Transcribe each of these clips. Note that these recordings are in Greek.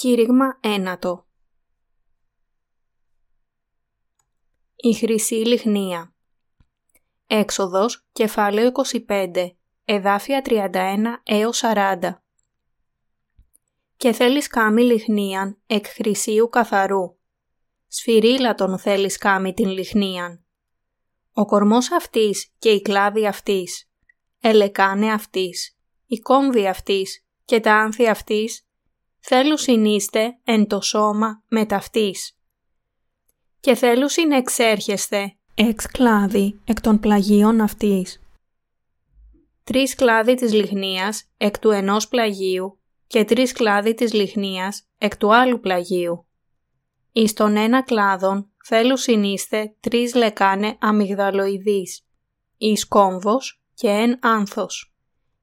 Κήρυγμα ένατο Η Χρυσή Λιχνία Έξοδος, κεφάλαιο 25, εδάφια 31 έως 40 Και θέλεις κάμι λιχνίαν εκ χρυσίου καθαρού. Σφυρίλατον θέλεις κάμι την λιχνίαν. Ο κορμός αυτής και η κλάδη αυτής, ελεκάνε αυτής, η κόμβη αυτής και τα άνθη αυτής θέλουν συνείστε εν το σώμα με ταυτής. Και θέλουν συνεξέρχεστε εξ κλάδι εκ των πλαγίων αυτής. Τρεις κλάδι της λιχνίας εκ του ενός πλαγίου και τρεις κλάδι της λιχνίας εκ του άλλου πλαγίου. Εις τον ένα κλάδον θέλουν συνείστε τρεις λεκάνε αμυγδαλοειδείς, εις κόμβος και εν άνθος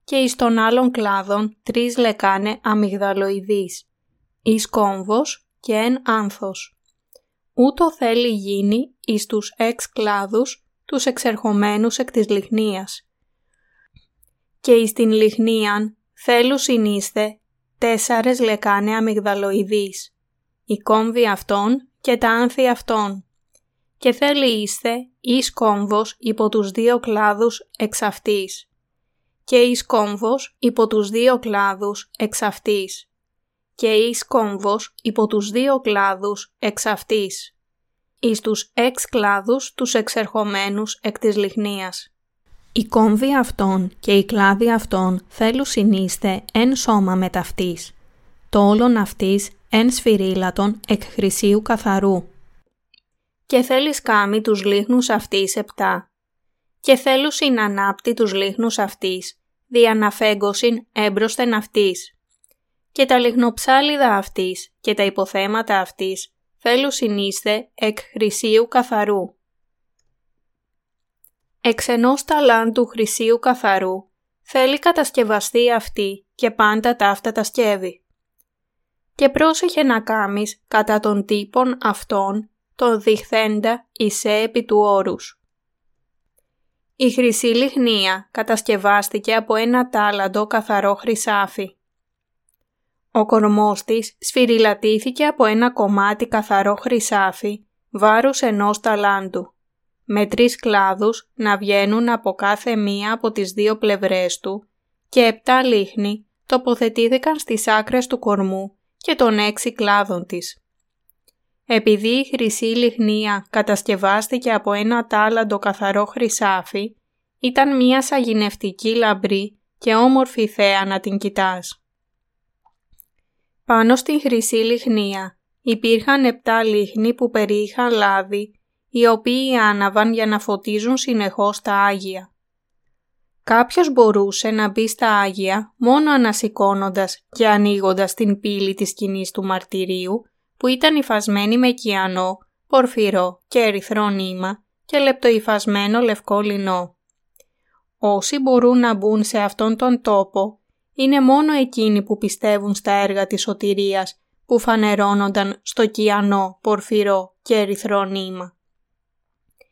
και εις των άλλων κλάδων τρεις λεκάνε αμυγδαλοειδείς, εις κόμβος και εν άνθος. Ούτω θέλει γίνει εις τους εξ κλάδους τους εξερχομένους εκ της λιχνίας. Και εις την λιχνίαν θέλουν συνείστε τέσσαρες λεκάνε αμυγδαλοειδείς, η κόμβη αυτών και τα άνθη αυτών. Και θέλει είστε εις κόμβος υπό τους δύο κλάδους εξ αυτής και εις κόμβος υπό τους δύο κλάδους εξ αυτής και εις κόμβος υπό τους δύο κλάδους εξ αυτής, εις τους εξ κλάδους τους εξερχομένους εκ της λιχνίας. Η κόμβη αυτών και η κλάδη αυτών θέλουν συνείστε εν σώμα με ταυτής, το όλον αυτής εν σφυρίλατον εκ χρυσίου καθαρού. Και θέλεις κάμει τους λίχνους αυτής επτά, και θέλουν συνανάπτει τους λίχνους αυτής, διαναφέγκωσιν έμπροσθεν αυτής. Και τα λιγνοψάλιδα αυτής και τα υποθέματα αυτής θέλουν συνείστε εκ χρυσίου καθαρού. Εξ ενός ταλάντου χρυσίου καθαρού θέλει κατασκευαστεί αυτή και πάντα ταύτα τα σκεύη. Και πρόσεχε να κάμεις κατά των τύπων αυτών τον διχθέντα εισέ επί του όρους. Η χρυσή λιχνία κατασκευάστηκε από ένα τάλαντο καθαρό χρυσάφι. Ο κορμός της σφυριλατήθηκε από ένα κομμάτι καθαρό χρυσάφι βάρους ενός ταλάντου, με τρεις κλάδους να βγαίνουν από κάθε μία από τις δύο πλευρές του και επτά λίχνη τοποθετήθηκαν στις άκρες του κορμού και των έξι κλάδων της. Επειδή η χρυσή λιχνία κατασκευάστηκε από ένα τάλαντο καθαρό χρυσάφι, ήταν μία σαγηνευτική λαμπρή και όμορφη θέα να την κοιτάς. Πάνω στην χρυσή λιχνία υπήρχαν επτά λίχνη που περιείχαν λάδι, οι οποίοι άναβαν για να φωτίζουν συνεχώς τα Άγια. Κάποιος μπορούσε να μπει στα Άγια μόνο ανασηκώνοντας και ανοίγοντας την πύλη της σκηνής του μαρτυρίου που ήταν υφασμένη με κιανό, πορφυρό και ερυθρό νήμα και λεπτοϊφασμένο λευκό λινό. Όσοι μπορούν να μπουν σε αυτόν τον τόπο είναι μόνο εκείνοι που πιστεύουν στα έργα της σωτηρίας που φανερώνονταν στο κιανό, πορφυρό και ερυθρό νήμα.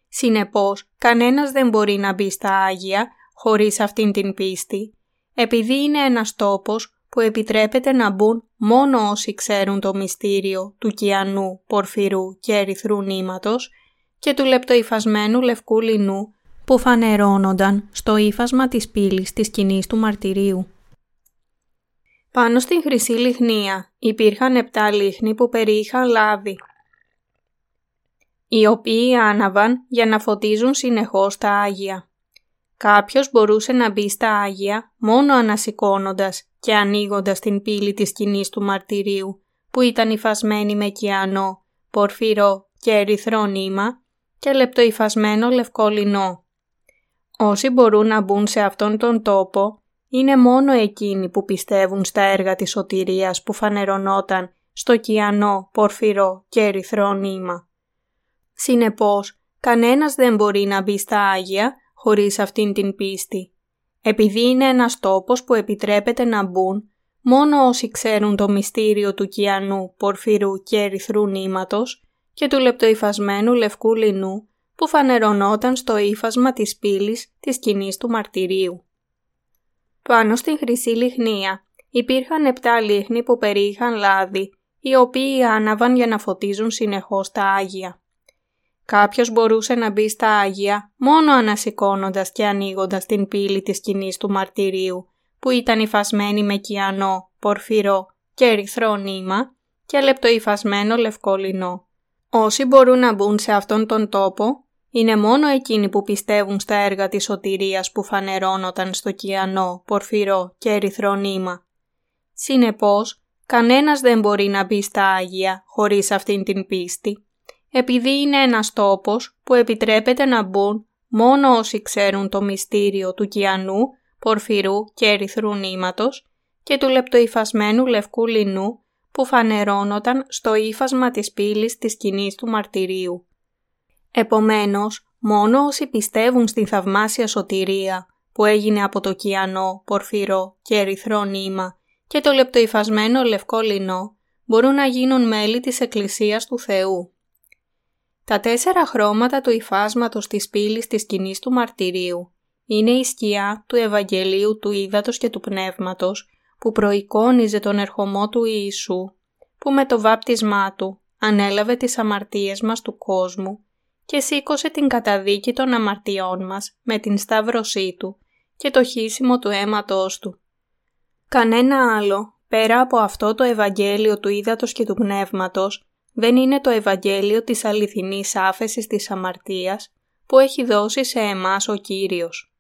Συνεπώς, κανένας δεν μπορεί να μπει στα Άγια χωρίς αυτήν την πίστη, επειδή είναι ένας τόπος που επιτρέπεται να μπουν μόνο όσοι ξέρουν το μυστήριο του κιανού, πορφυρού και ερυθρού νήματος και του λεπτοϊφασμένου λευκού λινού που φανερώνονταν στο ύφασμα της πύλης της σκηνής του μαρτυρίου. Πάνω στην χρυσή λιχνία υπήρχαν επτά λίχνη που περιείχαν λάδι, οι οποίοι άναβαν για να φωτίζουν συνεχώς τα Άγια. Κάποιος μπορούσε να μπει στα Άγια μόνο ανασηκώνοντας και ανοίγοντας την πύλη της σκηνής του μαρτυρίου που ήταν υφασμένη με κιανό, πορφυρό και ερυθρό νήμα και λεπτοϊφασμένο λευκό λινό. Όσοι μπορούν να μπουν σε αυτόν τον τόπο είναι μόνο εκείνοι που πιστεύουν στα έργα της σωτηρίας που φανερωνόταν στο κιανό, πορφυρό και ερυθρό νήμα. Συνεπώς, κανένας δεν μπορεί να μπει στα Άγια χωρίς αυτήν την πίστη επειδή είναι ένας τόπος που επιτρέπεται να μπουν μόνο όσοι ξέρουν το μυστήριο του κιανού, πορφυρού και ερυθρού νήματος και του λεπτοϊφασμένου λευκού λινού που φανερωνόταν στο ύφασμα της πύλης της σκηνής του μαρτυρίου. Πάνω στην χρυσή λιχνία υπήρχαν επτά λίχνη που περιείχαν λάδι, οι οποίοι άναβαν για να φωτίζουν συνεχώς τα Άγια. Κάποιος μπορούσε να μπει στα Άγια μόνο ανασηκώνοντας και ανοίγοντας την πύλη της σκηνής του μαρτυρίου, που ήταν υφασμένη με κιανό, πορφυρό και ερυθρό νήμα και λεπτοϊφασμένο λευκό λινό. Όσοι μπορούν να μπουν σε αυτόν τον τόπο είναι μόνο εκείνοι που πιστεύουν στα έργα της σωτηρίας που φανερώνονταν στο κιανό, πορφυρό και ερυθρό νήμα. Συνεπώς, κανένας δεν μπορεί να μπει στα Άγια χωρίς αυτήν την πίστη, επειδή είναι ένας τόπος που επιτρέπεται να μπουν μόνο όσοι ξέρουν το μυστήριο του κιανού, πορφυρού και ερυθρού νήματος και του λεπτοϊφασμένου λευκού λινού που φανερώνονταν στο ύφασμα της πύλης της σκηνής του μαρτυρίου. Επομένως, μόνο όσοι πιστεύουν στην θαυμάσια σωτηρία που έγινε από το κιανό, πορφυρό και ερυθρό νήμα και το λεπτοϊφασμένο λευκό λινό μπορούν να γίνουν μέλη της Εκκλησίας του Θεού. Τα τέσσερα χρώματα του υφάσματος της πύλης της σκηνής του μαρτυρίου είναι η σκιά του Ευαγγελίου του Ήδατος και του Πνεύματος που προεικόνιζε τον ερχομό του Ιησού, που με το βάπτισμά του ανέλαβε τις αμαρτίες μας του κόσμου και σήκωσε την καταδίκη των αμαρτιών μας με την σταύρωσή του και το χύσιμο του αίματός του. Κανένα άλλο, πέρα από αυτό το Ευαγγέλιο του Ήδατος και του Πνεύματος, δεν είναι το Ευαγγέλιο της αληθινής άφεσης της αμαρτίας που έχει δώσει σε εμάς ο Κύριος.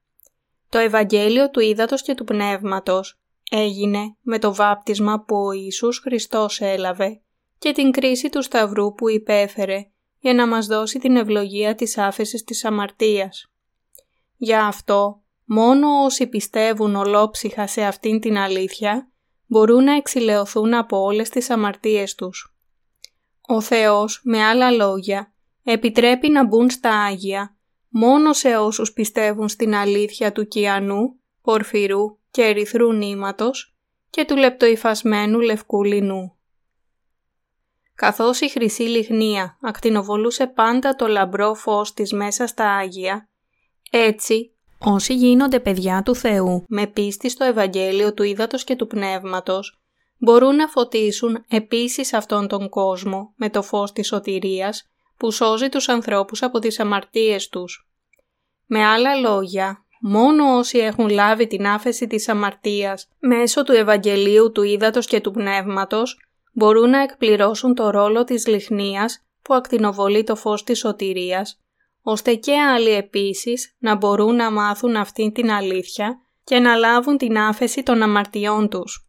Το Ευαγγέλιο του Ήδατος και του Πνεύματος έγινε με το βάπτισμα που ο Ιησούς Χριστός έλαβε και την κρίση του Σταυρού που υπέφερε για να μας δώσει την ευλογία της άφεσης της αμαρτίας. Γι' αυτό, μόνο όσοι πιστεύουν ολόψυχα σε αυτήν την αλήθεια, μπορούν να εξηλαιωθούν από όλες τις αμαρτίες τους. Ο Θεός, με άλλα λόγια, επιτρέπει να μπουν στα Άγια μόνο σε όσους πιστεύουν στην αλήθεια του κιανού, πορφυρού και ερυθρού νήματος και του λεπτοϊφασμένου λευκού λινού. Καθώς η χρυσή λιχνία ακτινοβολούσε πάντα το λαμπρό φως της μέσα στα Άγια, έτσι όσοι γίνονται παιδιά του Θεού με πίστη στο Ευαγγέλιο του Ήδατος και του Πνεύματος, μπορούν να φωτίσουν επίσης αυτόν τον κόσμο με το φως της σωτηρίας που σώζει τους ανθρώπους από τις αμαρτίες τους. Με άλλα λόγια, μόνο όσοι έχουν λάβει την άφεση της αμαρτίας μέσω του Ευαγγελίου του Ήδατος και του Πνεύματος μπορούν να εκπληρώσουν το ρόλο της λιχνίας που ακτινοβολεί το φως της σωτηρίας, ώστε και άλλοι επίσης να μπορούν να μάθουν αυτήν την αλήθεια και να λάβουν την άφεση των αμαρτιών τους.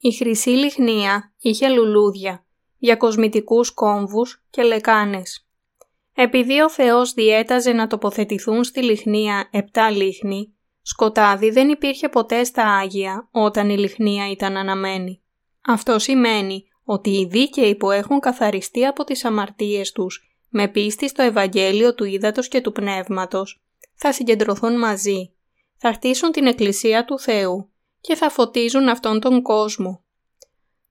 Η χρυσή λιχνία είχε λουλούδια, διακοσμητικούς κόμβους και λεκάνες. Επειδή ο Θεός διέταζε να τοποθετηθούν στη λιχνία επτά λίχνη, σκοτάδι δεν υπήρχε ποτέ στα Άγια όταν η λιχνία ήταν αναμένη. Αυτό σημαίνει ότι οι δίκαιοι που έχουν καθαριστεί από τις αμαρτίες τους με πίστη στο Ευαγγέλιο του Ήδατος και του Πνεύματος θα συγκεντρωθούν μαζί, θα χτίσουν την Εκκλησία του Θεού και θα φωτίζουν αυτόν τον κόσμο.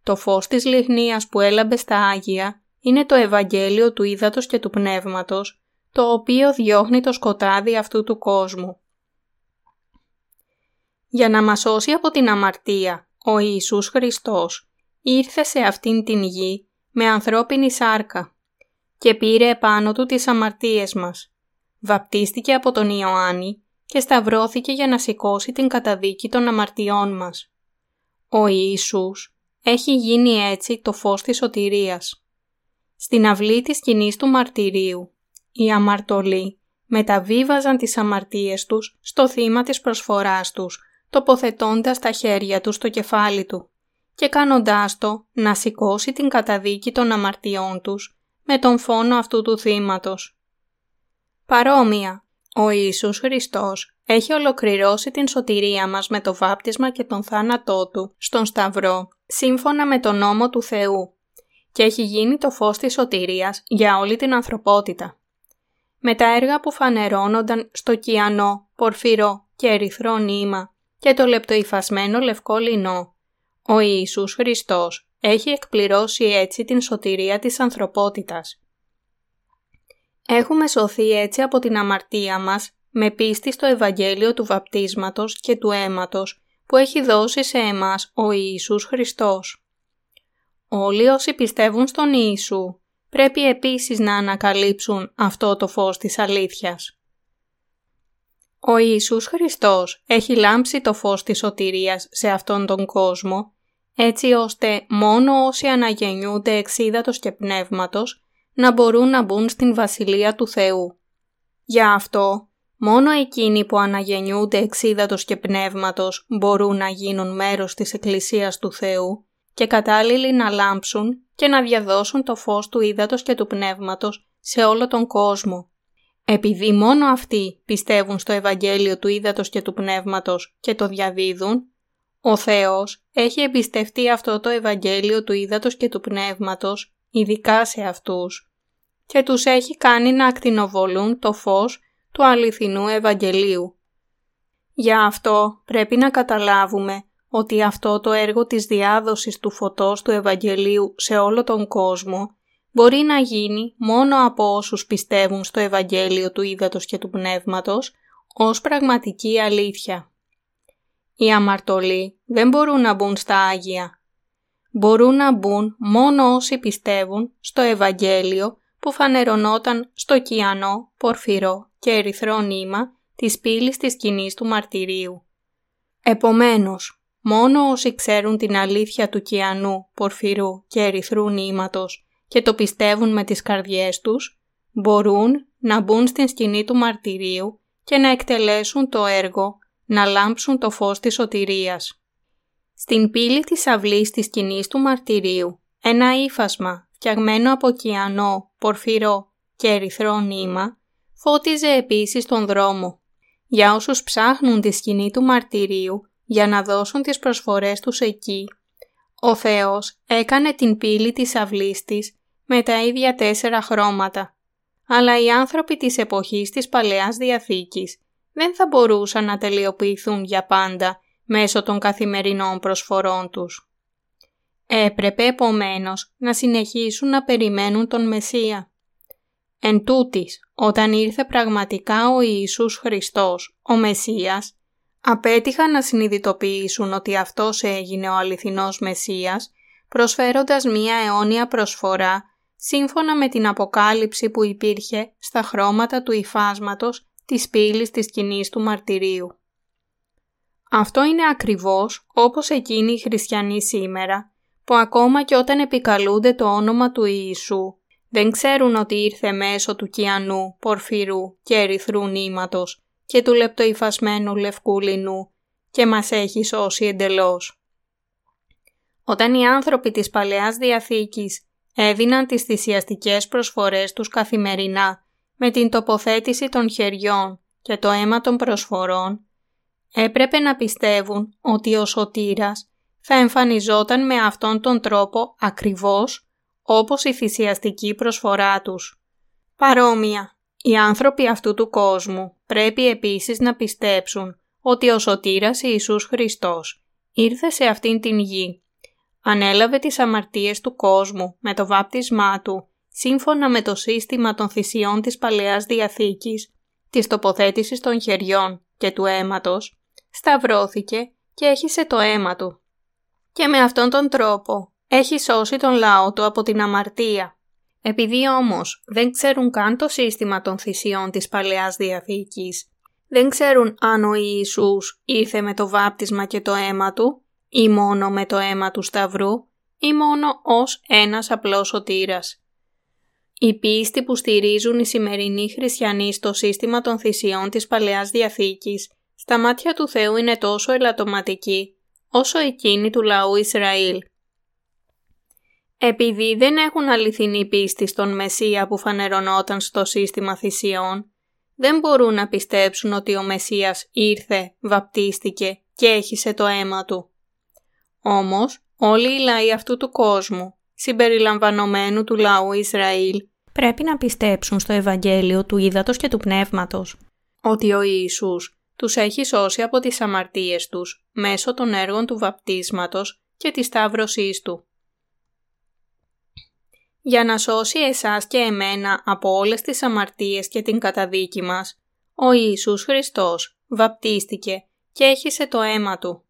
Το φως της λιχνίας που έλαμπε στα Άγια είναι το Ευαγγέλιο του Ήδατος και του Πνεύματος, το οποίο διώχνει το σκοτάδι αυτού του κόσμου. Για να μας σώσει από την αμαρτία, ο Ιησούς Χριστός ήρθε σε αυτήν την γη με ανθρώπινη σάρκα και πήρε επάνω του τις αμαρτίες μας. Βαπτίστηκε από τον Ιωάννη και σταυρώθηκε για να σηκώσει την καταδίκη των αμαρτιών μας. Ο Ιησούς έχει γίνει έτσι το φως της σωτηρίας. Στην αυλή της σκηνής του μαρτυρίου, οι αμαρτωλοί μεταβίβαζαν τις αμαρτίες τους στο θύμα της προσφοράς τους, τοποθετώντας τα χέρια τους στο κεφάλι του και κάνοντάς το να σηκώσει την καταδίκη των αμαρτιών τους με τον φόνο αυτού του θύματος. Παρόμοια, ο Ιησούς Χριστός έχει ολοκληρώσει την σωτηρία μας με το βάπτισμα και τον θάνατό Του στον Σταυρό, σύμφωνα με τον νόμο του Θεού και έχει γίνει το φως της σωτηρίας για όλη την ανθρωπότητα. Με τα έργα που φανερώνονταν στο κιανό, πορφυρό και ερυθρό νήμα και το λεπτοϊφασμένο λευκό λινό, ο Ιησούς Χριστός έχει εκπληρώσει έτσι την σωτηρία της ανθρωπότητας. Έχουμε σωθεί έτσι από την αμαρτία μας με πίστη στο Ευαγγέλιο του βαπτίσματος και του αίματος που έχει δώσει σε εμάς ο Ιησούς Χριστός. όλοι όσοι πιστεύουν στον Ιησού πρέπει επίσης να ανακαλύψουν αυτό το φως της αλήθειας. Ο Ιησούς Χριστός έχει λάμψει το φως της σωτηρίας σε αυτόν τον κόσμο, έτσι ώστε μόνο όσοι αναγεννιούνται εξίδατος και πνεύματος να μπορούν να μπουν στην Βασιλεία του Θεού. Για αυτό, μόνο εκείνοι που αναγεννιούνται εξίδατος και πνεύματος μπορούν να γίνουν μέρος της Εκκλησίας του Θεού και κατάλληλοι να λάμψουν και να διαδώσουν το φως του ύδατος και του πνεύματος σε όλο τον κόσμο. Επειδή μόνο αυτοί πιστεύουν στο Ευαγγέλιο του ύδατος και του πνεύματος και το διαδίδουν, ο Θεός έχει εμπιστευτεί αυτό το Ευαγγέλιο του ύδατος και του πνεύματος, ειδικά σε αυτούς, και τους έχει κάνει να ακτινοβολούν το φως του αληθινού Ευαγγελίου. Για αυτό πρέπει να καταλάβουμε ότι αυτό το έργο της διάδοσης του φωτός του Ευαγγελίου σε όλο τον κόσμο μπορεί να γίνει μόνο από όσους πιστεύουν στο Ευαγγέλιο του Ήδατος και του Πνεύματος ως πραγματική αλήθεια. Οι αμαρτωλοί δεν μπορούν να μπουν στα Άγια. Μπορούν να μπουν μόνο όσοι πιστεύουν στο Ευαγγέλιο που φανερωνόταν στο κιανό, πορφυρό και ερυθρό νήμα της πύλης της σκηνής του μαρτυρίου. Επομένως, μόνο όσοι ξέρουν την αλήθεια του κιανού, πορφυρού και ερυθρού νήματος και το πιστεύουν με τις καρδιές τους, μπορούν να μπουν στην σκηνή του μαρτυρίου και να εκτελέσουν το έργο, να λάμψουν το φως της σωτηρίας. Στην πύλη της αυλής της σκηνής του μαρτυρίου, ένα ύφασμα φτιαγμένο από κιανό, πορφυρό και ερυθρό νήμα, φώτιζε επίσης τον δρόμο. Για όσους ψάχνουν τη σκηνή του μαρτυρίου για να δώσουν τις προσφορές τους εκεί, ο Θεός έκανε την πύλη της αυλής της με τα ίδια τέσσερα χρώματα. Αλλά οι άνθρωποι της εποχής της Παλαιάς Διαθήκης δεν θα μπορούσαν να τελειοποιηθούν για πάντα μέσω των καθημερινών προσφορών τους. Έπρεπε επομένως να συνεχίσουν να περιμένουν τον Μεσσία. Εν τούτης, όταν ήρθε πραγματικά ο Ιησούς Χριστός, ο Μεσσίας, απέτυχαν να συνειδητοποιήσουν ότι αυτός έγινε ο αληθινός Μεσσίας, προσφέροντας μία αιώνια προσφορά σύμφωνα με την αποκάλυψη που υπήρχε στα χρώματα του υφάσματος της πύλης της σκηνής του μαρτυρίου. Αυτό είναι ακριβώς όπως εκείνοι οι χριστιανοί σήμερα, που ακόμα και όταν επικαλούνται το όνομα του Ιησού, δεν ξέρουν ότι ήρθε μέσω του κιανού, πορφυρού και ερυθρού νήματος και του λεπτοϊφασμένου λευκού λινού και μας έχει σώσει εντελώς. Όταν οι άνθρωποι της Παλαιάς Διαθήκης έδιναν τις θυσιαστικές προσφορές τους καθημερινά με την τοποθέτηση των χεριών και το αίμα των προσφορών, έπρεπε να πιστεύουν ότι ο σωτήρας θα εμφανιζόταν με αυτόν τον τρόπο ακριβώς όπως η θυσιαστική προσφορά τους. Παρόμοια, οι άνθρωποι αυτού του κόσμου πρέπει επίσης να πιστέψουν ότι ο σωτήρας Ιησούς Χριστός ήρθε σε αυτήν την γη ανέλαβε τις αμαρτίες του κόσμου με το βάπτισμά του, σύμφωνα με το σύστημα των θυσιών της Παλαιάς Διαθήκης, της τοποθέτησης των χεριών και του αίματος, σταυρώθηκε και έχισε το αίμα του. Και με αυτόν τον τρόπο έχει σώσει τον λαό του από την αμαρτία. Επειδή όμως δεν ξέρουν καν το σύστημα των θυσιών της Παλαιάς Διαθήκης, δεν ξέρουν αν ο Ιησούς ήρθε με το βάπτισμα και το αίμα του, ή μόνο με το αίμα του Σταυρού ή μόνο ως ένας απλός σωτήρας. Οι πίστη που στηρίζουν οι σημερινοί χριστιανοί στο σύστημα των θυσιών της Παλαιάς Διαθήκης στα μάτια του Θεού είναι τόσο ελαττωματική όσο εκείνη του λαού Ισραήλ. Επειδή δεν έχουν αληθινή πίστη στον Μεσσία που φανερωνόταν στο σύστημα θυσιών, δεν μπορούν να πιστέψουν ότι ο Μεσσίας ήρθε, βαπτίστηκε και έχισε το αίμα του. Όμως, όλοι οι λαοί αυτού του κόσμου, συμπεριλαμβανομένου του λαού Ισραήλ, πρέπει να πιστέψουν στο Ευαγγέλιο του Ήδατος και του Πνεύματος, ότι ο Ιησούς τους έχει σώσει από τις αμαρτίες τους μέσω των έργων του βαπτίσματος και της σταύρωσής του. Για να σώσει εσάς και εμένα από όλες τις αμαρτίες και την καταδίκη μας, ο Ιησούς Χριστός βαπτίστηκε και έχισε το αίμα του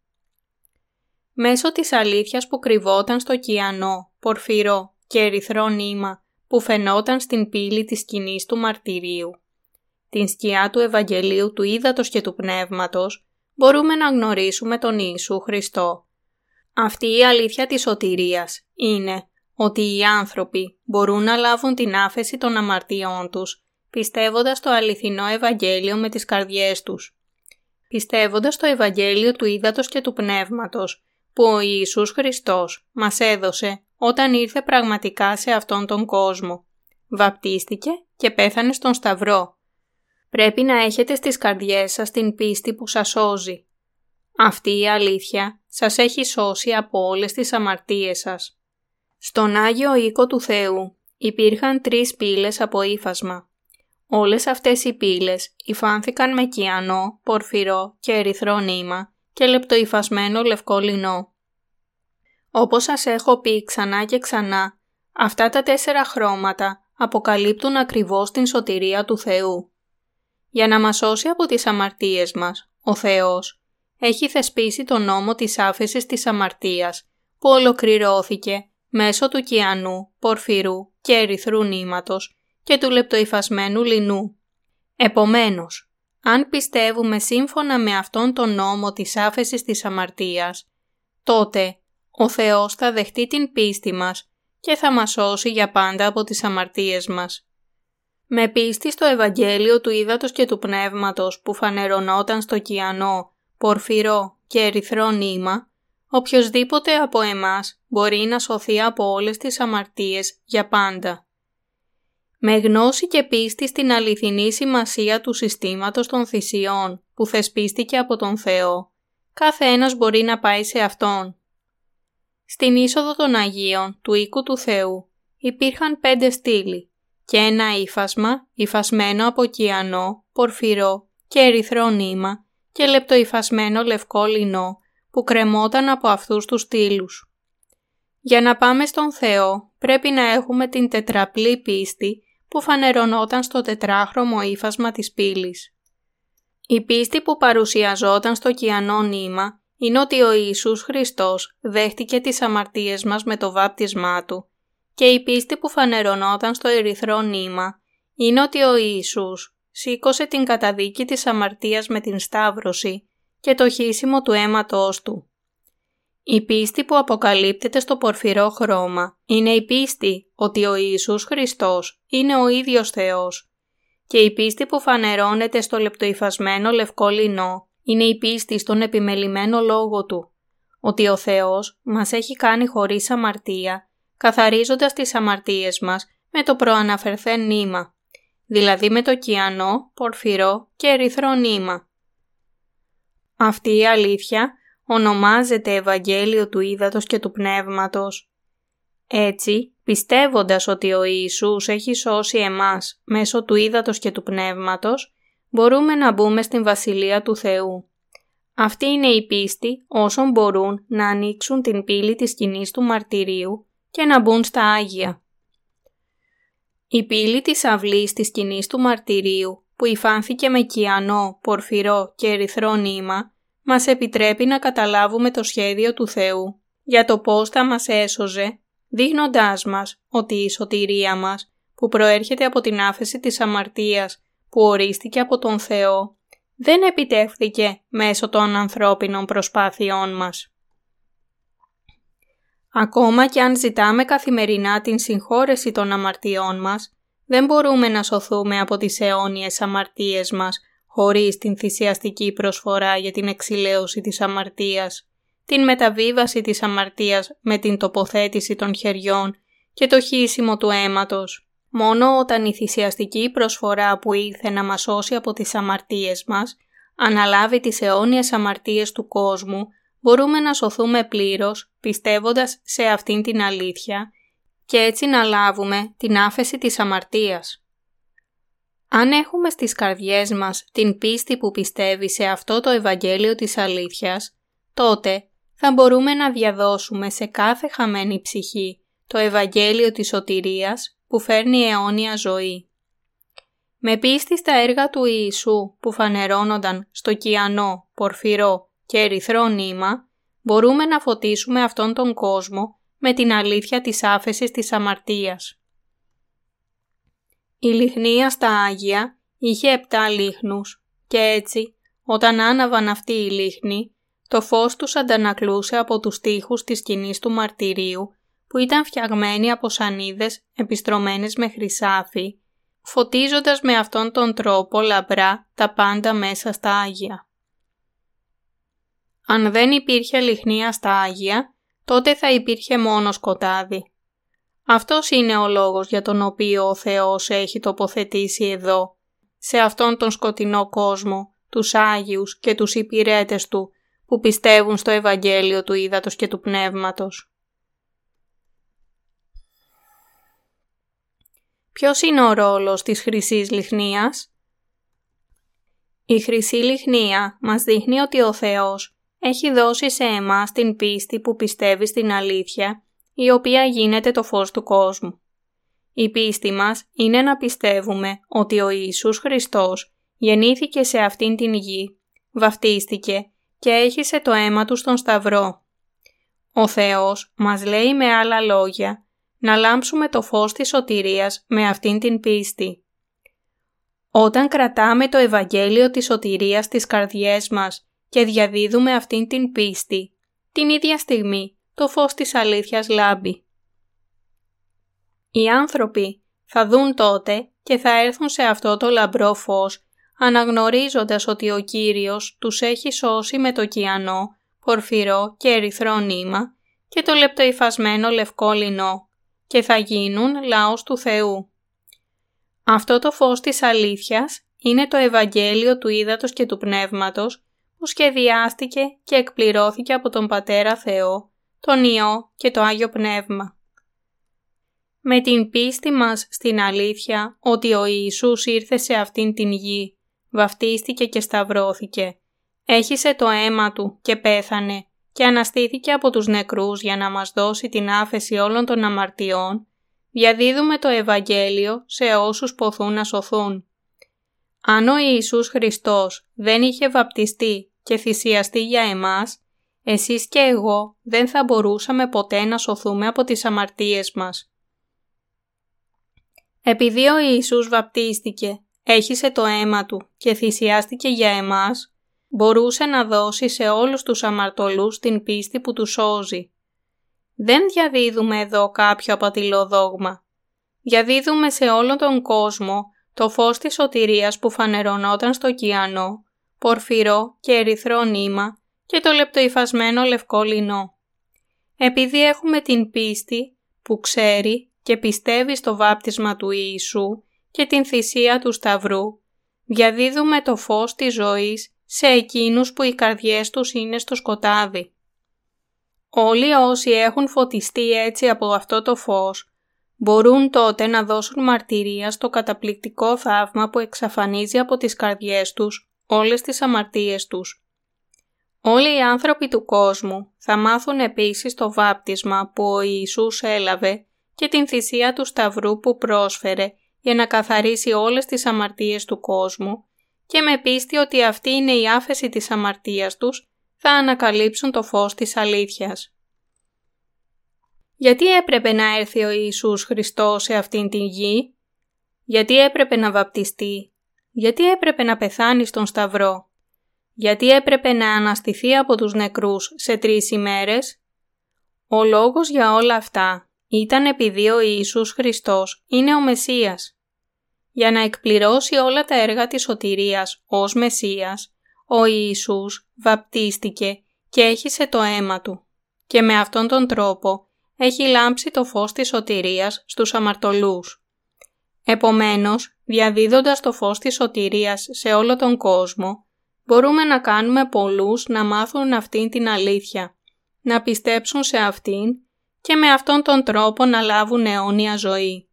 μέσω της αλήθειας που κρυβόταν στο κιανό, πορφυρό και ερυθρό νήμα που φαινόταν στην πύλη της σκηνής του μαρτυρίου. Την σκιά του Ευαγγελίου του Ήδατος και του Πνεύματος μπορούμε να γνωρίσουμε τον Ιησού Χριστό. Αυτή η αλήθεια της σωτηρίας είναι ότι οι άνθρωποι μπορούν να λάβουν την άφεση των αμαρτιών τους πιστεύοντας το αληθινό Ευαγγέλιο με τις καρδιές τους. Πιστεύοντας το Ευαγγέλιο του Ήδατος και του Πνεύματος που ο Ιησούς Χριστός μας έδωσε όταν ήρθε πραγματικά σε αυτόν τον κόσμο. Βαπτίστηκε και πέθανε στον Σταυρό. Πρέπει να έχετε στις καρδιές σας την πίστη που σας σώζει. Αυτή η αλήθεια σας έχει σώσει από όλες τις αμαρτίες σας. Στον Άγιο Οίκο του Θεού υπήρχαν τρεις πύλες από ύφασμα. Όλες αυτές οι πύλες υφάνθηκαν με κιανό, πορφυρό και ερυθρό νήμα και λεπτοϊφασμένο λευκό λινό. Όπως σας έχω πει ξανά και ξανά, αυτά τα τέσσερα χρώματα αποκαλύπτουν ακριβώς την σωτηρία του Θεού. Για να μας σώσει από τις αμαρτίες μας, ο Θεός έχει θεσπίσει τον νόμο της άφεσης της αμαρτίας που ολοκληρώθηκε μέσω του κιανού, πορφυρού και ερυθρού νήματος και του λεπτοϊφασμένου λινού. Επομένως, αν πιστεύουμε σύμφωνα με αυτόν τον νόμο της άφεσης της αμαρτίας, τότε ο Θεός θα δεχτεί την πίστη μας και θα μας σώσει για πάντα από τις αμαρτίες μας. Με πίστη στο Ευαγγέλιο του Ήδατος και του Πνεύματος που φανερωνόταν στο κιανό, πορφυρό και ερυθρό νήμα, οποιοδήποτε από εμάς μπορεί να σωθεί από όλες τις αμαρτίες για πάντα. Με γνώση και πίστη στην αληθινή σημασία του συστήματος των θυσιών που θεσπίστηκε από τον Θεό, κάθε ένας μπορεί να πάει σε Αυτόν στην είσοδο των Αγίων του οίκου του Θεού υπήρχαν πέντε στήλοι και ένα ύφασμα υφασμένο από κιανό, πορφυρό και ερυθρό νήμα και λεπτοϊφασμένο λευκό λινό που κρεμόταν από αυτούς τους στήλους. Για να πάμε στον Θεό πρέπει να έχουμε την τετραπλή πίστη που φανερωνόταν στο τετράχρωμο ύφασμα της πύλης. Η πίστη που παρουσιαζόταν στο κιανό νήμα είναι ότι ο Ιησούς Χριστός δέχτηκε τις αμαρτίες μας με το βάπτισμά Του και η πίστη που φανερωνόταν στο ερυθρό νήμα είναι ότι ο Ιησούς σήκωσε την καταδίκη της αμαρτίας με την Σταύρωση και το χύσιμο του αίματός Του. Η πίστη που αποκαλύπτεται στο πορφυρό χρώμα είναι η πίστη ότι ο Ιησούς Χριστός είναι ο ίδιος Θεός και η πίστη που φανερώνεται στο λεπτοϊφασμένο λευκό λινό είναι η πίστη στον επιμελημένο λόγο Του, ότι ο Θεός μας έχει κάνει χωρίς αμαρτία, καθαρίζοντας τις αμαρτίες μας με το προαναφερθέν νήμα, δηλαδή με το κιανό, πορφυρό και ερυθρό νήμα. Αυτή η αλήθεια ονομάζεται Ευαγγέλιο του Ήδατος και του Πνεύματος. Έτσι, πιστεύοντας ότι ο Ιησούς έχει σώσει εμάς μέσω του Ήδατος και του Πνεύματος, μπορούμε να μπούμε στην Βασιλεία του Θεού. Αυτή είναι η πίστη όσων μπορούν να ανοίξουν την πύλη της σκηνής του μαρτυρίου και να μπουν στα Άγια. Η πύλη της αυλής της σκηνής του μαρτυρίου που υφάνθηκε με κιανό, πορφυρό και ερυθρό νήμα μας επιτρέπει να καταλάβουμε το σχέδιο του Θεού για το πώς θα μας έσωζε, δείχνοντάς μας ότι η σωτηρία μας που προέρχεται από την άφεση της αμαρτίας που ορίστηκε από τον Θεό δεν επιτεύχθηκε μέσω των ανθρώπινων προσπάθειών μας. Ακόμα και αν ζητάμε καθημερινά την συγχώρεση των αμαρτιών μας, δεν μπορούμε να σωθούμε από τις αιώνιες αμαρτίες μας χωρίς την θυσιαστική προσφορά για την εξηλαίωση της αμαρτίας, την μεταβίβαση της αμαρτίας με την τοποθέτηση των χεριών και το χύσιμο του αίματος. Μόνο όταν η θυσιαστική προσφορά που ήρθε να μας σώσει από τις αμαρτίες μας αναλάβει τις αιώνιες αμαρτίες του κόσμου, μπορούμε να σωθούμε πλήρως πιστεύοντας σε αυτήν την αλήθεια και έτσι να λάβουμε την άφεση της αμαρτίας. Αν έχουμε στις καρδιές μας την πίστη που πιστεύει σε αυτό το Ευαγγέλιο της αλήθειας, τότε θα μπορούμε να διαδώσουμε σε κάθε χαμένη ψυχή το Ευαγγέλιο της σωτηρίας που φέρνει αιώνια ζωή. Με πίστη στα έργα του Ιησού που φανερώνονταν στο κιανό, πορφυρό και ερυθρό νήμα, μπορούμε να φωτίσουμε αυτόν τον κόσμο με την αλήθεια της άφεσης της αμαρτίας. Η λιχνία στα Άγια είχε επτά λίχνους και έτσι όταν άναβαν αυτοί οι λίχνοι, το φως τους αντανακλούσε από τους τοίχους της σκηνής του μαρτυρίου που ήταν φτιαγμένοι από σανίδες επιστρωμένες με χρυσάφι, φωτίζοντας με αυτόν τον τρόπο λαμπρά τα πάντα μέσα στα Άγια. Αν δεν υπήρχε λιχνία στα Άγια, τότε θα υπήρχε μόνο σκοτάδι. Αυτός είναι ο λόγος για τον οποίο ο Θεός έχει τοποθετήσει εδώ, σε αυτόν τον σκοτεινό κόσμο, τους Άγιους και τους υπηρέτες Του που πιστεύουν στο Ευαγγέλιο του Ήδατος και του Πνεύματος. Ποιος είναι ο ρόλος της Χρυσής Λιχνίας; Η Χρυσή Λιχνία μας δείχνει ότι ο Θεός έχει δώσει σε εμάς την πίστη που πιστεύει στην αλήθεια, η οποία γίνεται το φως του κόσμου. Η πίστη μας είναι να πιστεύουμε ότι ο Ιησούς Χριστός γεννήθηκε σε αυτήν την γη, βαφτίστηκε και έχισε το αίμα του στον Σταυρό. Ο Θεός μας λέει με άλλα λόγια να λάμψουμε το φως της σωτηρίας με αυτήν την πίστη. Όταν κρατάμε το Ευαγγέλιο της σωτηρίας στις καρδιές μας και διαδίδουμε αυτήν την πίστη, την ίδια στιγμή το φως της αλήθειας λάμπει. Οι άνθρωποι θα δουν τότε και θα έρθουν σε αυτό το λαμπρό φως, αναγνωρίζοντας ότι ο Κύριος τους έχει σώσει με το κιανό, πορφυρό και ερυθρό νήμα και το λεπτοϊφασμένο λευκό λινό και θα γίνουν λαός του Θεού. Αυτό το φως της αλήθειας είναι το Ευαγγέλιο του Ήδατος και του Πνεύματος που σχεδιάστηκε και εκπληρώθηκε από τον Πατέρα Θεό, τον Υιό και το Άγιο Πνεύμα. Με την πίστη μας στην αλήθεια ότι ο Ιησούς ήρθε σε αυτήν την γη, βαφτίστηκε και σταυρώθηκε, έχισε το αίμα Του και πέθανε και αναστήθηκε από τους νεκρούς για να μας δώσει την άφεση όλων των αμαρτιών, διαδίδουμε το Ευαγγέλιο σε όσους ποθούν να σωθούν. Αν ο Ιησούς Χριστός δεν είχε βαπτιστεί και θυσιαστεί για εμάς, εσείς και εγώ δεν θα μπορούσαμε ποτέ να σωθούμε από τις αμαρτίες μας. Επειδή ο Ιησούς βαπτίστηκε, έχισε το αίμα Του και θυσιάστηκε για εμάς, μπορούσε να δώσει σε όλους τους αμαρτωλούς την πίστη που τους σώζει. Δεν διαδίδουμε εδώ κάποιο απατηλό δόγμα. Διαδίδουμε σε όλο τον κόσμο το φως της σωτηρίας που φανερωνόταν στο κιανό, πορφυρό και ερυθρό νήμα και το λεπτοϊφασμένο λευκό λινό. Επειδή έχουμε την πίστη που ξέρει και πιστεύει στο βάπτισμα του Ιησού και την θυσία του Σταυρού, διαδίδουμε το φως της ζωής σε εκείνους που οι καρδιές τους είναι στο σκοτάδι. Όλοι όσοι έχουν φωτιστεί έτσι από αυτό το φως, μπορούν τότε να δώσουν μαρτυρία στο καταπληκτικό θαύμα που εξαφανίζει από τις καρδιές τους όλες τις αμαρτίες τους. Όλοι οι άνθρωποι του κόσμου θα μάθουν επίσης το βάπτισμα που ο Ιησούς έλαβε και την θυσία του Σταυρού που πρόσφερε για να καθαρίσει όλες τις αμαρτίες του κόσμου και με πίστη ότι αυτή είναι η άφεση της αμαρτίας τους, θα ανακαλύψουν το φως της αλήθειας. Γιατί έπρεπε να έρθει ο Ιησούς Χριστός σε αυτήν την γη; Γιατί έπρεπε να βαπτιστεί; Γιατί έπρεπε να πεθάνει στον Σταυρό; Γιατί έπρεπε να αναστηθεί από τους νεκρούς σε τρεις ημέρες; Ο λόγος για όλα αυτά ήταν επειδή ο Ιησούς Χριστός είναι ο Μεσσίας. Για να εκπληρώσει όλα τα έργα της σωτηρίας ως Μεσσίας, ο Ιησούς βαπτίστηκε και έχισε το αίμα του. Και με αυτόν τον τρόπο έχει λάμψει το φως της σωτηρίας στους αμαρτωλούς. Επομένως, διαδίδοντας το φως της σωτηρίας σε όλο τον κόσμο, μπορούμε να κάνουμε πολλούς να μάθουν αυτήν την αλήθεια, να πιστέψουν σε αυτήν και με αυτόν τον τρόπο να λάβουν αιώνια ζωή.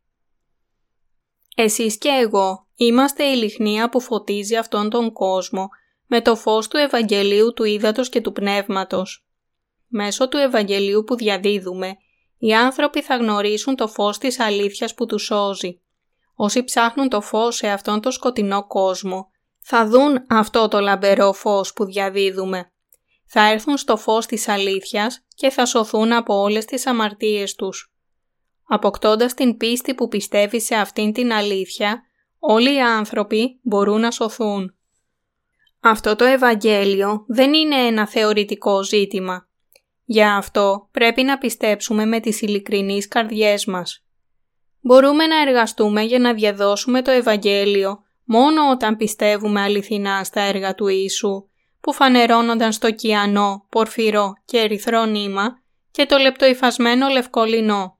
Εσείς και εγώ είμαστε η λιχνία που φωτίζει αυτόν τον κόσμο με το φως του Ευαγγελίου του Ήδατος και του Πνεύματος. Μέσω του Ευαγγελίου που διαδίδουμε, οι άνθρωποι θα γνωρίσουν το φως της αλήθειας που τους σώζει. Όσοι ψάχνουν το φως σε αυτόν τον σκοτεινό κόσμο, θα δουν αυτό το λαμπερό φως που διαδίδουμε. θα έρθουν στο φως της αλήθειας και θα σωθούν από όλες τις αμαρτίες τους. Αποκτώντας την πίστη που πιστεύει σε αυτήν την αλήθεια, όλοι οι άνθρωποι μπορούν να σωθούν. Αυτό το Ευαγγέλιο δεν είναι ένα θεωρητικό ζήτημα. Για αυτό πρέπει να πιστέψουμε με τις ειλικρινείς καρδιές μας. Μπορούμε να εργαστούμε για να διαδώσουμε το Ευαγγέλιο μόνο όταν πιστεύουμε αληθινά στα έργα του Ιησού, που φανερώνονταν στο κιανό, πορφυρό και ερυθρό νήμα και το λεπτοϊφασμένο λευκό λινό.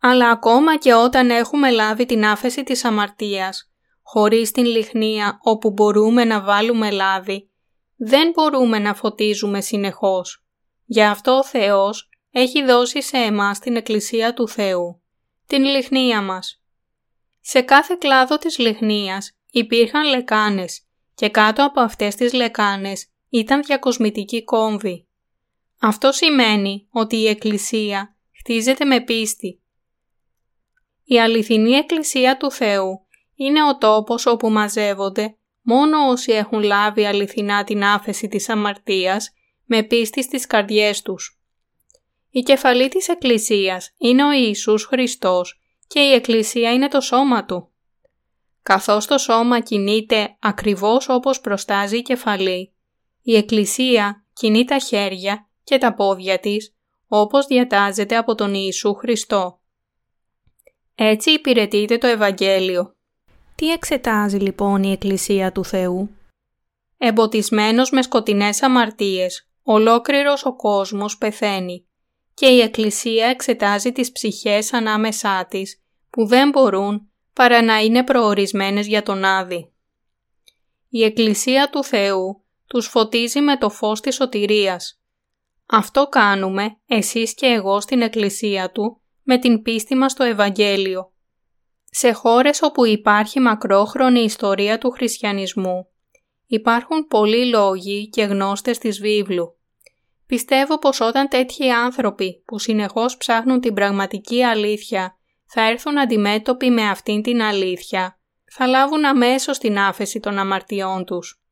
Αλλά ακόμα και όταν έχουμε λάβει την άφεση της αμαρτίας, χωρίς την λιχνία όπου μπορούμε να βάλουμε λάδι, δεν μπορούμε να φωτίζουμε συνεχώς. Γι' αυτό ο Θεός έχει δώσει σε εμάς την Εκκλησία του Θεού, την λιχνία μας. Σε κάθε κλάδο της λιχνίας υπήρχαν λεκάνες και κάτω από αυτές τις λεκάνες ήταν διακοσμητική κόμβη. Αυτό σημαίνει ότι η Εκκλησία χτίζεται με πίστη. Η αληθινή Εκκλησία του Θεού είναι ο τόπος όπου μαζεύονται μόνο όσοι έχουν λάβει αληθινά την άφεση της αμαρτίας με πίστη στις καρδιές τους. Η κεφαλή της Εκκλησίας είναι ο Ιησούς Χριστός και η Εκκλησία είναι το σώμα Του. Καθώς το σώμα κινείται ακριβώς όπως προστάζει η κεφαλή, η Εκκλησία κινεί τα χέρια και τα πόδια της όπως διατάζεται από τον Ιησού Χριστό. Έτσι υπηρετείται το Ευαγγέλιο. Τι εξετάζει λοιπόν η Εκκλησία του Θεού; Εμποτισμένος με σκοτεινές αμαρτίες, ολόκληρος ο κόσμος πεθαίνει και η Εκκλησία εξετάζει τις ψυχές ανάμεσά της που δεν μπορούν παρά να είναι προορισμένες για τον Άδη. Η Εκκλησία του Θεού τους φωτίζει με το φως της σωτηρίας. Αυτό κάνουμε εσείς και εγώ στην Εκκλησία Του με την πίστη μας στο Ευαγγέλιο. Σε χώρες όπου υπάρχει μακρόχρονη ιστορία του χριστιανισμού, υπάρχουν πολλοί λόγοι και γνώστες της βίβλου. Πιστεύω πως όταν τέτοιοι άνθρωποι που συνεχώς ψάχνουν την πραγματική αλήθεια θα έρθουν αντιμέτωποι με αυτήν την αλήθεια, θα λάβουν αμέσως την άφεση των αμαρτιών τους.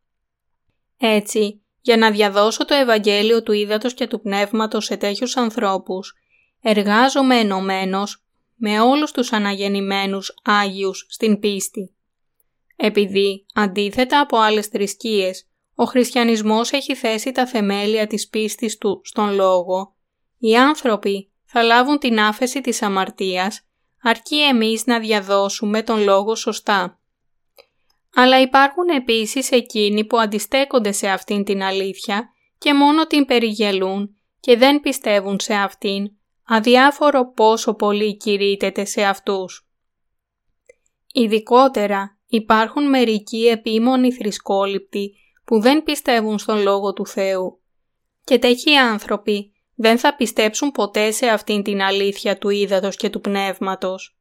Έτσι, για να διαδώσω το Ευαγγέλιο του Ήδατος και του Πνεύματος σε τέτοιους ανθρώπους, εργάζομαι ενωμένος με όλους τους αναγεννημένους Άγιους στην πίστη. Επειδή, αντίθετα από άλλες θρησκείες, ο χριστιανισμός έχει θέσει τα θεμέλια της πίστης του στον λόγο, οι άνθρωποι θα λάβουν την άφεση της αμαρτίας αρκεί εμείς να διαδώσουμε τον λόγο σωστά. Αλλά υπάρχουν επίσης εκείνοι που αντιστέκονται σε αυτήν την αλήθεια και μόνο την περιγελούν και δεν πιστεύουν σε αυτήν, αδιάφορο πόσο πολύ κηρύτεται σε αυτούς. Ειδικότερα υπάρχουν μερικοί επίμονοι θρησκόληπτοι που δεν πιστεύουν στον Λόγο του Θεού και τέτοιοι άνθρωποι δεν θα πιστέψουν ποτέ σε αυτήν την αλήθεια του ύδατος και του πνεύματος.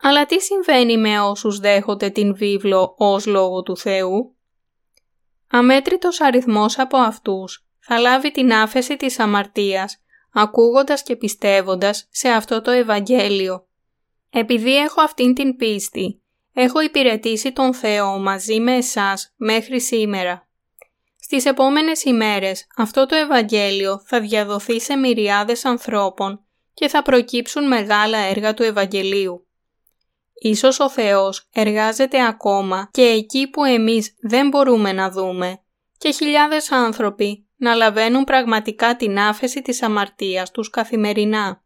Αλλά τι συμβαίνει με όσους δέχονται την βίβλο ως Λόγο του Θεού; Αμέτρητος αριθμός από αυτούς θα λάβει την άφεση της αμαρτίας, ακούγοντας και πιστεύοντας σε αυτό το Ευαγγέλιο. Επειδή έχω αυτήν την πίστη, έχω υπηρετήσει τον Θεό μαζί με εσάς μέχρι σήμερα. Στις επόμενες ημέρες αυτό το Ευαγγέλιο θα διαδοθεί σε μυριάδες ανθρώπων και θα προκύψουν μεγάλα έργα του Ευαγγελίου. Ίσως ο Θεός εργάζεται ακόμα και εκεί που εμείς δεν μπορούμε να δούμε και χιλιάδες άνθρωποι να λαβαίνουν πραγματικά την άφεση της αμαρτίας τους καθημερινά.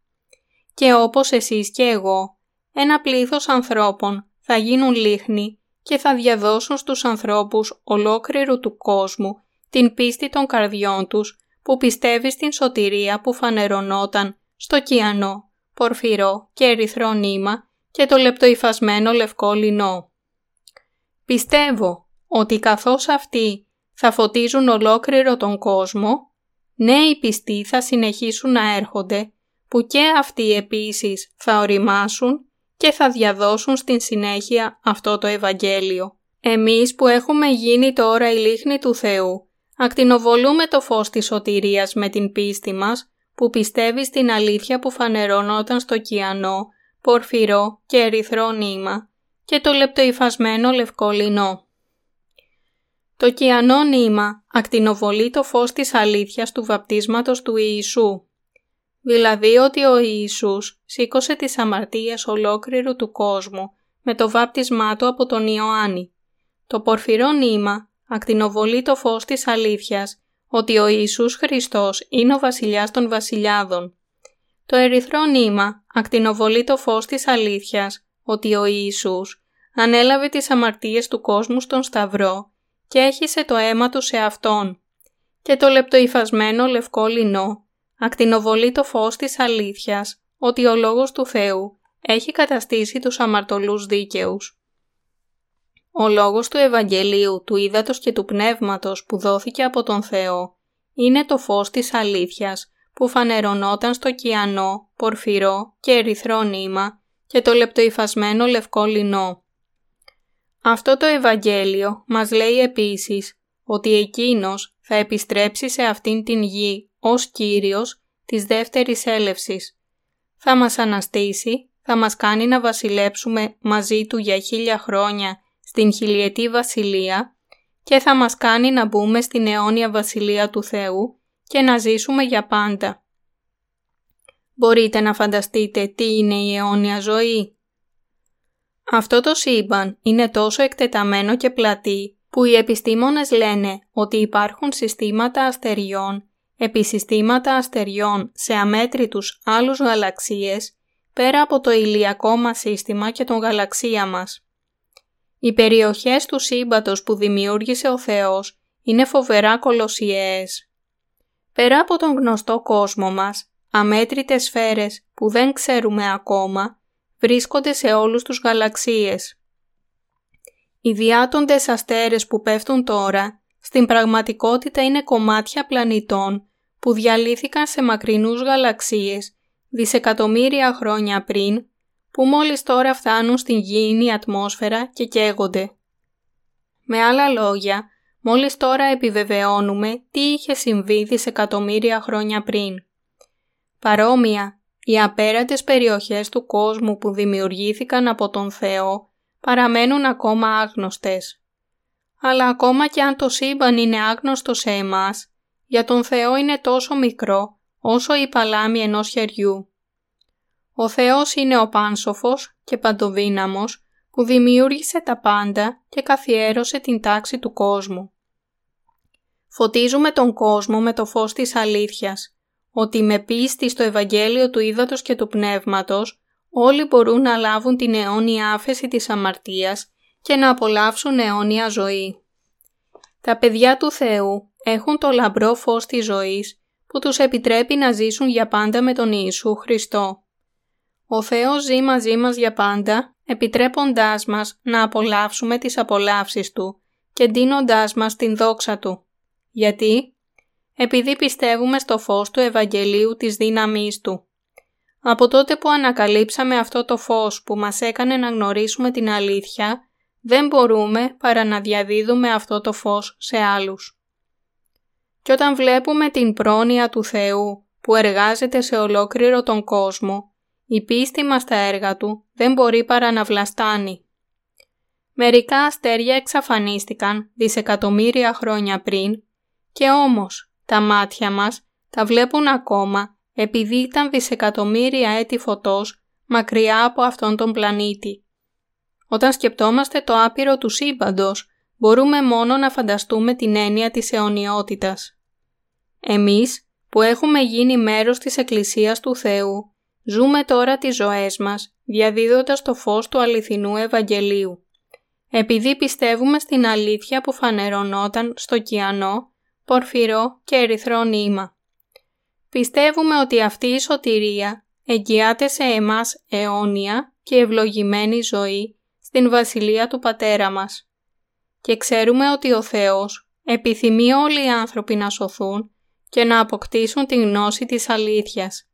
Και όπως εσείς και εγώ, ένα πλήθος ανθρώπων θα γίνουν λίχνοι και θα διαδώσουν στους ανθρώπους ολόκληρου του κόσμου την πίστη των καρδιών τους που πιστεύει στην σωτηρία που φανερωνόταν στο κιανό, πορφυρό και ερυθρό νήμα και το λεπτοϊφασμένο λευκό λινό. Πιστεύω ότι καθώς αυτοί θα φωτίζουν ολόκληρο τον κόσμο, νέοι πιστοί θα συνεχίσουν να έρχονται που και αυτοί επίσης θα οριμάσουν και θα διαδώσουν στην συνέχεια αυτό το Ευαγγέλιο. Εμείς που έχουμε γίνει τώρα η λίχνη του Θεού Ακτινοβολούμε το φως της σωτηρίας με την πίστη μας που πιστεύει στην αλήθεια που φανερώνονταν στο κιανό, πορφυρό και ερυθρό νήμα και το λεπτοϊφασμένο λευκό λινό. Το κιανό νήμα ακτινοβολεί το φως της αλήθειας του βαπτίσματος του Ιησού. Δηλαδή ότι ο Ιησούς σήκωσε τις αμαρτίες ολόκληρου του κόσμου με το βάπτισμά του από τον Ιωάννη. Το πορφυρό νήμα ακτινοβολεί το φως της αλήθειας ότι ο Ιησούς Χριστός είναι ο βασιλιάς των βασιλιάδων. Το ερυθρό νήμα ακτινοβολεί το φως της αλήθειας ότι ο Ιησούς ανέλαβε τις αμαρτίες του κόσμου στον Σταυρό και έχισε το αίμα του σε Αυτόν. Και το λεπτοϊφασμένο λευκό λινό ακτινοβολεί το φως της αλήθειας ότι ο Λόγος του Θεού έχει καταστήσει τους αμαρτωλούς δίκαιους. Ο λόγος του Ευαγγελίου, του Ήδατος και του Πνεύματος που δόθηκε από τον Θεό είναι το φως της αλήθειας που φανερωνόταν στο κιανό, πορφυρό και ερυθρό νήμα και το λεπτοϊφασμένο λευκό λινό. Αυτό το Ευαγγέλιο μας λέει επίσης ότι Εκείνος θα επιστρέψει σε αυτήν την γη ως Κύριος της δεύτερης έλευσης. Θα μας αναστήσει, θα μας κάνει να βασιλέψουμε μαζί Του για χίλια χρόνια στην χιλιετή βασιλεία και θα μας κάνει να μπούμε στην αιώνια βασιλεία του Θεού και να ζήσουμε για πάντα. Μπορείτε να φανταστείτε τι είναι η αιώνια ζωή; Αυτό το σύμπαν είναι τόσο εκτεταμένο και πλατή που οι επιστήμονες λένε ότι υπάρχουν συστήματα αστεριών, επισυστήματα αστεριών σε αμέτρητους άλλους γαλαξίες πέρα από το ηλιακό μας σύστημα και τον γαλαξία μας. Οι περιοχές του σύμπαντος που δημιούργησε ο Θεός είναι φοβερά κολοσιαίες. Πέρα από τον γνωστό κόσμο μας, αμέτρητες σφαίρες που δεν ξέρουμε ακόμα, βρίσκονται σε όλους τους γαλαξίες. Οι διάτοντες αστέρες που πέφτουν τώρα, στην πραγματικότητα είναι κομμάτια πλανητών που διαλύθηκαν σε μακρινούς γαλαξίες δισεκατομμύρια χρόνια πριν που μόλις τώρα φτάνουν στην γήινη ατμόσφαιρα και καίγονται. Με άλλα λόγια, μόλις τώρα επιβεβαιώνουμε τι είχε συμβεί δισεκατομμύρια χρόνια πριν. Παρόμοια, οι απέραντες περιοχές του κόσμου που δημιουργήθηκαν από τον Θεό παραμένουν ακόμα άγνωστες. Αλλά ακόμα και αν το σύμπαν είναι άγνωστο σε εμάς, για τον Θεό είναι τόσο μικρό όσο η παλάμη ενός χεριού. Ο Θεός είναι ο πάνσοφος και παντοδύναμος που δημιούργησε τα πάντα και καθιέρωσε την τάξη του κόσμου. Φωτίζουμε τον κόσμο με το φως της αλήθειας, ότι με πίστη στο Ευαγγέλιο του Ήδατος και του Πνεύματος όλοι μπορούν να λάβουν την αιώνια άφεση της αμαρτίας και να απολαύσουν αιώνια ζωή. Τα παιδιά του Θεού έχουν το λαμπρό φως της ζωής που τους επιτρέπει να ζήσουν για πάντα με τον Ιησού Χριστό. Ο Θεός ζει μαζί μας για πάντα, επιτρέποντάς μας να απολαύσουμε τις απολαύσεις Του και δίνοντάς μας την δόξα Του. Γιατί; Επειδή πιστεύουμε στο φως του Ευαγγελίου της δύναμής Του. Από τότε που ανακαλύψαμε αυτό το φως που μας έκανε να γνωρίσουμε την αλήθεια, δεν μπορούμε παρά να διαδίδουμε αυτό το φως σε άλλους. Και όταν βλέπουμε την πρόνοια του Θεού που εργάζεται σε ολόκληρο τον κόσμο, η πίστη μας στα έργα Του δεν μπορεί παρά να βλαστάνει. Μερικά αστέρια εξαφανίστηκαν δισεκατομμύρια χρόνια πριν και όμως τα μάτια μας τα βλέπουν ακόμα επειδή ήταν δισεκατομμύρια έτη φωτός μακριά από αυτόν τον πλανήτη. Όταν σκεπτόμαστε το άπειρο του σύμπαντος, μπορούμε μόνο να φανταστούμε την έννοια της αιωνιότητας. Εμείς, που έχουμε γίνει μέρος της Εκκλησίας του Θεού, Ζούμε τώρα τις ζωές μας, διαδίδοντας το φως του αληθινού Ευαγγελίου. Επειδή πιστεύουμε στην αλήθεια που φανερωνόταν στο κιανό, πορφυρό και ερυθρό νήμα. Πιστεύουμε ότι αυτή η σωτηρία εγγυάται σε εμάς αιώνια και ευλογημένη ζωή στην Βασιλεία του Πατέρα μας. Και ξέρουμε ότι ο Θεός επιθυμεί όλοι οι άνθρωποι να σωθούν και να αποκτήσουν τη γνώση της αλήθειας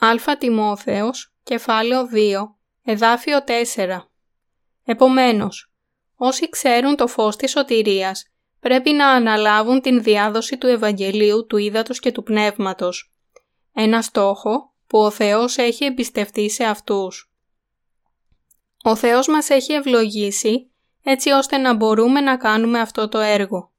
Α Τιμόθεος, κεφάλαιο 2, εδάφιο 4. Επομένως, όσοι ξέρουν το φως της σωτηρίας, πρέπει να αναλάβουν την διάδοση του Ευαγγελίου του Ήδατος και του Πνεύματος. Ένα στόχο που ο Θεός έχει εμπιστευτεί σε αυτούς. Ο Θεός μας έχει ευλογήσει έτσι ώστε να μπορούμε να κάνουμε αυτό το έργο.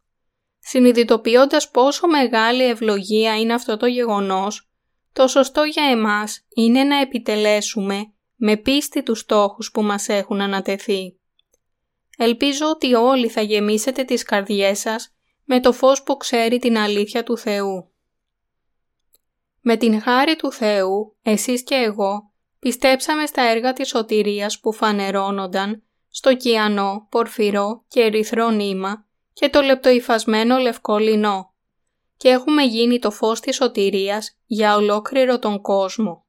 Συνειδητοποιώντας πόσο μεγάλη ευλογία είναι αυτό το γεγονός, το σωστό για εμάς είναι να επιτελέσουμε με πίστη τους στόχους που μας έχουν ανατεθεί. Ελπίζω ότι όλοι θα γεμίσετε τις καρδιές σας με το φως που ξέρει την αλήθεια του Θεού. Με την χάρη του Θεού, εσείς και εγώ, πιστέψαμε στα έργα της σωτηρίας που φανερώνονταν στο κιανό, πορφυρό και ερυθρό νήμα και το λεπτοϊφασμένο λευκό λινό και έχουμε γίνει το φως της σωτηρίας για ολόκληρο τον κόσμο.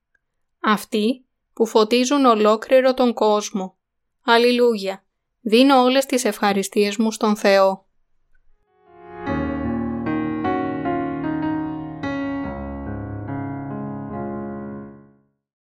Αυτοί που φωτίζουν ολόκληρο τον κόσμο. Αλληλούια! Δίνω όλες τις ευχαριστίες μου στον Θεό.